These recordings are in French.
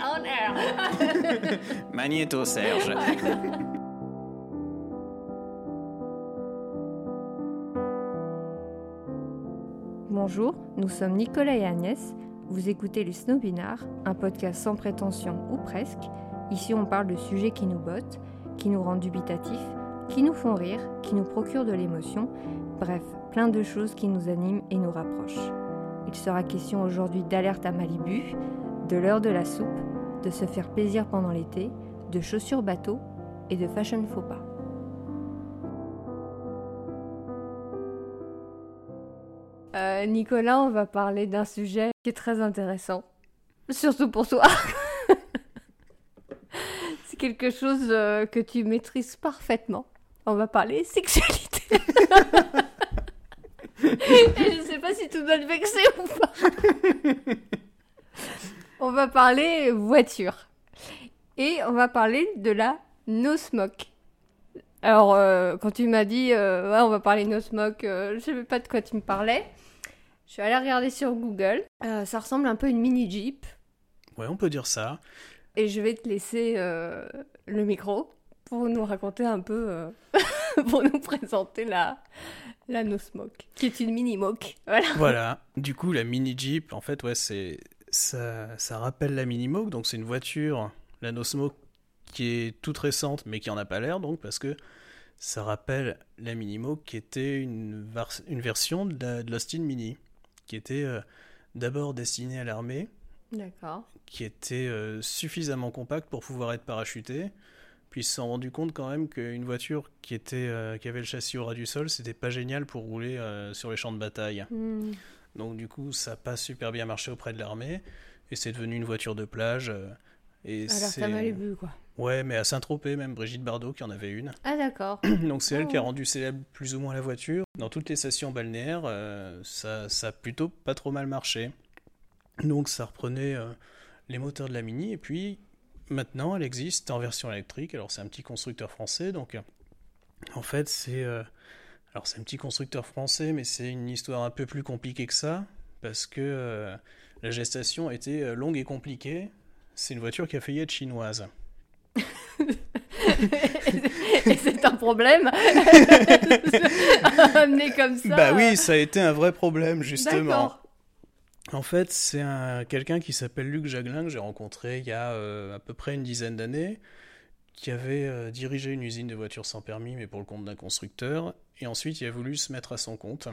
on air. Magnéto Serge. Bonjour, nous sommes Nicolas et Agnès. Vous écoutez les Snobinards, un podcast sans prétention ou presque. Ici, on parle de sujets qui nous bottent, qui nous rendent dubitatifs, qui nous font rire, qui nous procurent de l'émotion. Bref, plein de choses qui nous animent et nous rapprochent. Il sera question aujourd'hui d'alerte à Malibu, de l'heure de la soupe, de se faire plaisir pendant l'été, de chaussures bateau et de fashion faux pas. Euh, Nicolas, on va parler d'un sujet qui est très intéressant, surtout pour toi. C'est quelque chose euh, que tu maîtrises parfaitement. On va parler sexualité. Et je sais pas si tout doit te vexer ou pas. On va parler voiture. Et on va parler de la no smoke. Alors, euh, quand tu m'as dit, euh, ouais, on va parler no smoke, euh, je savais pas de quoi tu me parlais. Je suis allée regarder sur Google. Ça ressemble un peu à une mini Jeep. Ouais, on peut dire ça. Et je vais te laisser le micro pour nous raconter un peu, pour nous présenter la, la No Smoke, qui est une mini moque. Voilà. Voilà. Du coup, la mini Jeep, en fait, ouais, c'est ça, ça rappelle la mini Moke. Donc, c'est une voiture, la No Smoke, qui est toute récente, mais qui en a pas l'air, donc, parce que ça rappelle la mini Moke, qui était une, version de la- de l'Austin Mini, qui était euh, d'abord destinée à l'armée, D'accord. qui était euh, suffisamment compacte pour pouvoir être parachutée. Puis ils se sont rendus compte quand même qu'une voiture qui, était, euh, qui avait le châssis au ras du sol, c'était pas génial pour rouler euh, sur les champs de bataille. Hmm. Donc du coup, ça n'a pas super bien marché auprès de l'armée. Et c'est devenu une voiture de plage. euh, et Alors, t'as mal vu, quoi. Ouais, mais à Saint-Tropez, même Brigitte Bardot qui en avait une. Ah, d'accord. Donc c'est elle qui a Oh. rendu célèbre plus ou moins la voiture. Dans toutes les stations balnéaires, euh, ça, ça a plutôt pas trop mal marché. Donc ça reprenait euh, les moteurs de la Mini et puis maintenant elle existe en version électrique. Alors c'est un petit constructeur français, donc en fait c'est euh, alors c'est un petit constructeur français, mais c'est une histoire un peu plus compliquée que ça parce que euh, la gestation a été euh, longue et compliquée. C'est une voiture qui a failli être chinoise. Et c'est un problème. Amené comme ça. Bah oui, ça a été un vrai problème justement. D'accord. En fait, c'est un, quelqu'un qui s'appelle Luc Jaglin que j'ai rencontré il y a euh, à peu près une dizaine d'années, qui avait euh, dirigé une usine de voitures sans permis, mais pour le compte d'un constructeur, et ensuite il a voulu se mettre à son compte.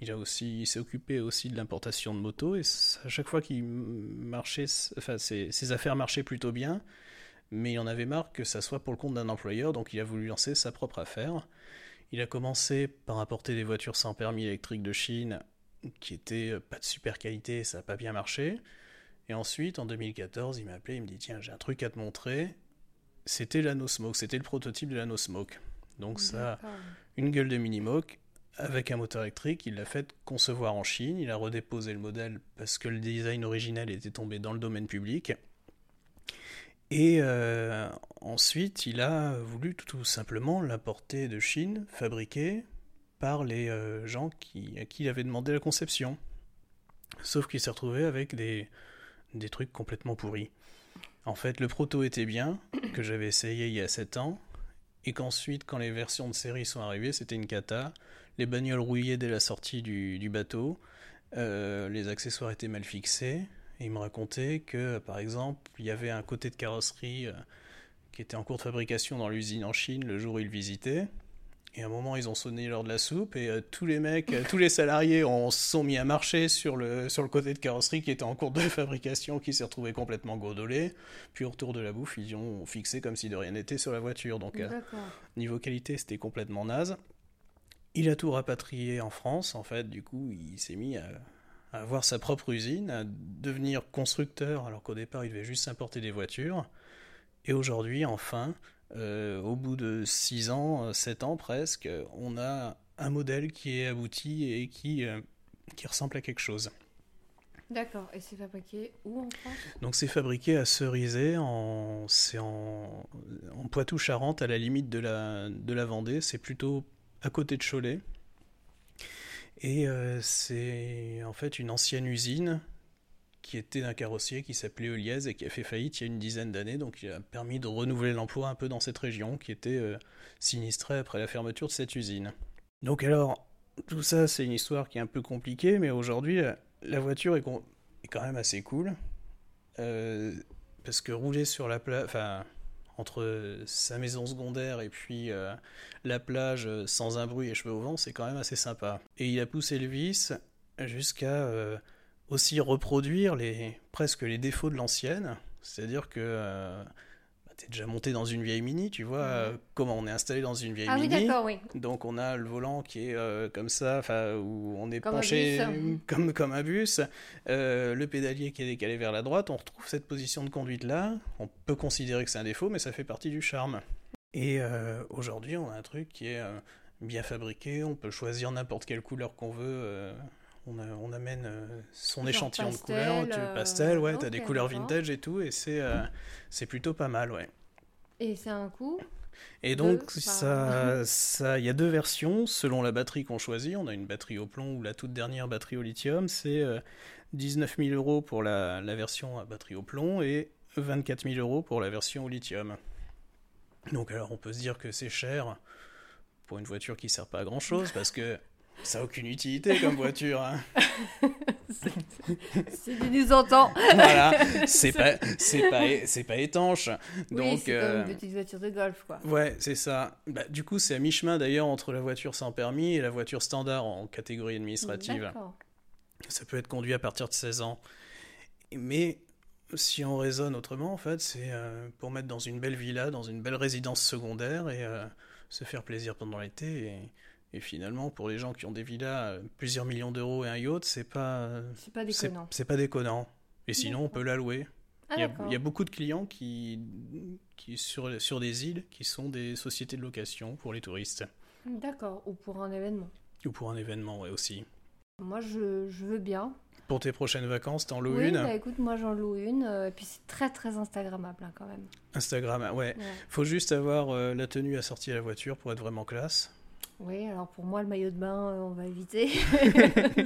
Il a aussi, s'est occupé aussi de l'importation de motos, et à chaque fois qu'il marchait, enfin ses, ses affaires marchaient plutôt bien, mais il en avait marre que ça soit pour le compte d'un employeur, donc il a voulu lancer sa propre affaire. Il a commencé par importer des voitures sans permis électriques de Chine qui était euh, pas de super qualité, ça n'a pas bien marché. Et ensuite, en 2014, il m'a appelé, il me dit Tiens, j'ai un truc à te montrer. C'était la No Smoke, c'était le prototype de la No Smoke. Donc, ça une gueule de mini-moque avec un moteur électrique. Il l'a fait concevoir en Chine. Il a redéposé le modèle parce que le design original était tombé dans le domaine public. Et euh, ensuite, il a voulu tout, tout simplement l'importer de Chine, fabriqué par les euh, gens qui, à qui il avait demandé la conception. Sauf qu'il s'est retrouvé avec des, des trucs complètement pourris. En fait, le proto était bien, que j'avais essayé il y a 7 ans, et qu'ensuite, quand les versions de série sont arrivées, c'était une cata. Les bagnoles rouillaient dès la sortie du, bateau, euh, les accessoires étaient mal fixés, et il me racontait que, par exemple, il y avait un côté de carrosserie euh, qui était en cours de fabrication dans l'usine en Chine le jour où il visitait. Et à un moment, ils ont sonné l'heure de la soupe et euh, tous les mecs, euh, tous les salariés ont, sont mis à marcher sur le, sur le côté de carrosserie qui était en cours de fabrication, qui s'est retrouvé complètement godolé. Puis au retour de la bouffe, ils ont fixé comme si de rien n'était sur la voiture. Donc, euh, niveau qualité, c'était complètement naze. Il a tout rapatrié en France, en fait. Du coup, il s'est mis à, à avoir sa propre usine, à devenir constructeur, alors qu'au départ, il devait juste importer des voitures. Et aujourd'hui, enfin, euh, au bout de 6 ans, 7 ans presque, on a un modèle qui est abouti et qui, euh, qui ressemble à quelque chose. D'accord. Et c'est fabriqué où en France? Donc c'est fabriqué à Cerizay, en, c'est en, en Poitou-Charentes, à la limite de la, de la Vendée. C'est plutôt à côté de Cholet. Et euh, c'est en fait une ancienne usine qui était d'un carrossier qui s'appelait Eliez et qui a fait faillite il y a une dizaine d'années. Donc il a permis de renouveler l'emploi un peu dans cette région qui était euh, sinistrée après la fermeture de cette usine. Donc alors, tout ça c'est une histoire qui est un peu compliquée, mais aujourd'hui la voiture est, quand même assez cool. Euh, parce que rouler sur la plage, enfin entre sa maison secondaire et puis euh, la plage sans un bruit et cheveux au vent, c'est quand même assez sympa. Et il a poussé le vice jusqu'à euh, aussi reproduire les, presque les défauts de l'ancienne. C'est-à-dire que euh, bah, tu es déjà monté dans une vieille Mini, tu vois euh, comment on est installé dans une vieille ah, Mini. Oui, d'accord, oui. Donc on a le volant qui est comme ça, où on est penché comme, comme un bus, le pédalier qui est décalé vers la droite. On retrouve cette position de conduite-là. On peut considérer que c'est un défaut, mais ça fait partie du charme. Et aujourd'hui, on a un truc qui est bien fabriqué, on peut choisir n'importe quelle couleur qu'on veut on, amène euh, son échantillon de couleurs, tu euh, pastel, ouais, t'as des couleurs vintage et tout, et c'est euh, c'est plutôt pas mal, ouais. Et c'est un coup et donc, ça, ça, il y a deux versions selon la batterie qu'on choisit. On a une batterie au plomb ou la toute dernière batterie au lithium. C'est 19 000 euros pour la, la, version à batterie au plomb et 24 000 euros pour la version au lithium. Donc, alors, on peut se dire que c'est cher pour une voiture qui sert pas à grand chose parce que ça n'a aucune utilité comme voiture. Hein. c'est du nous entend. voilà, c'est pas, c'est pas, c'est pas étanche. Donc, c'est comme euh, une petite voiture de golf, quoi. Ouais, c'est ça. Bah, du coup, c'est à mi-chemin d'ailleurs entre la voiture sans permis et la voiture standard en catégorie administrative. Ça peut être conduit à partir de 16 ans. Mais si on raisonne autrement, en fait, c'est euh, pour mettre dans une belle villa, dans une belle résidence secondaire et euh, se faire plaisir pendant l'été. Et et finalement, pour les gens qui ont des villas, euh, plusieurs millions d'euros et un yacht, c'est pas. C'est pas déconnant. C'est pas déconnant. Et sinon, on peut la louer. Ah, il, y a, beaucoup de clients qui, qui sur, sur des îles qui sont des sociétés de location pour les touristes. D'accord, ou pour un événement. Ou pour un événement, ouais, aussi. Moi, je, je veux bien. Pour tes prochaines vacances, t'en loues oui, une bah, écoute, moi j'en loue une, euh, et puis c'est très très Instagrammable hein, quand même. Instagram, ouais. Faut juste avoir euh, la tenue assortie à la voiture pour être vraiment classe. Oui, alors pour moi, le maillot de bain, euh, on va éviter.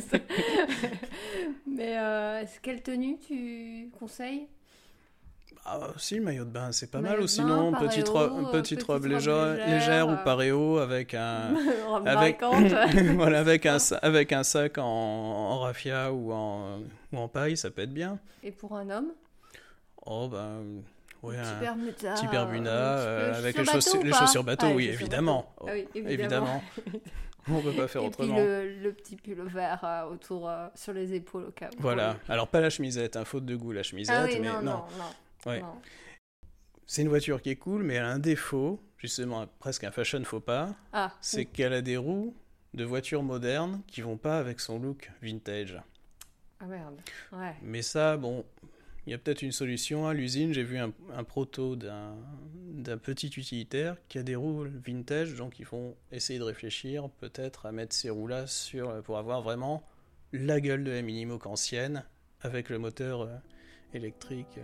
Mais euh, quelle tenue tu conseilles? Ah, si, le maillot de bain, c'est pas mal. Ou sinon, petite, robe, petite, robe, légère, légère, ou paréo avec un. avec, voilà, avec, un, avec un sac en, en raffia ou en, ou en paille, ça peut être bien. Et pour un homme? Oh, ben. Un petit Bermuda euh, avec les, chaussures, les chaussures bateau, oui, évidemment. Ah oui, évidemment. On ne peut pas faire Et autrement. Puis le, le, petit pull vert euh, autour, euh, sur les épaules au cas où. Voilà. Alors, pas la chemisette, hein, faute de goût, la chemisette. Ah mais non, non. non, ouais. C'est une voiture qui est cool, mais elle a un défaut, justement presque un fashion faux pas. Ah, c'est qu'elle a des roues de voitures modernes qui vont pas avec son look vintage. Ah merde. Ouais. Mais ça, bon, il y a peut-être une solution. À l'usine, j'ai vu un, proto d'un petit utilitaire qui a des roues vintage, donc ils vont essayer de réfléchir peut-être à mettre ces roues-là sur, pour avoir vraiment la gueule de la Minimoc ancienne avec le moteur euh, électrique. Euh,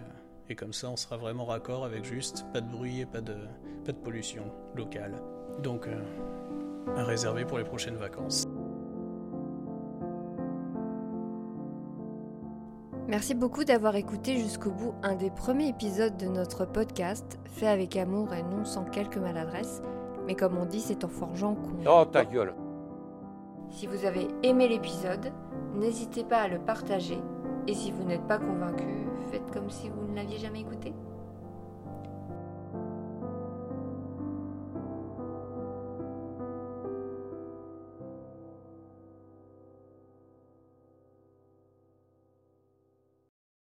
et comme ça, on sera vraiment raccord avec juste pas de bruit et pas de, pas de pollution locale. Donc, euh, à réserver pour les prochaines vacances. Merci beaucoup d'avoir écouté jusqu'au bout un des premiers épisodes de notre podcast, fait avec amour et non sans quelques maladresses, mais comme on dit, c'est en forgeant qu'on... Oh ta gueule. Si vous avez aimé l'épisode, n'hésitez pas à le partager, et si vous n'êtes pas convaincu, faites comme si vous ne l'aviez jamais écouté.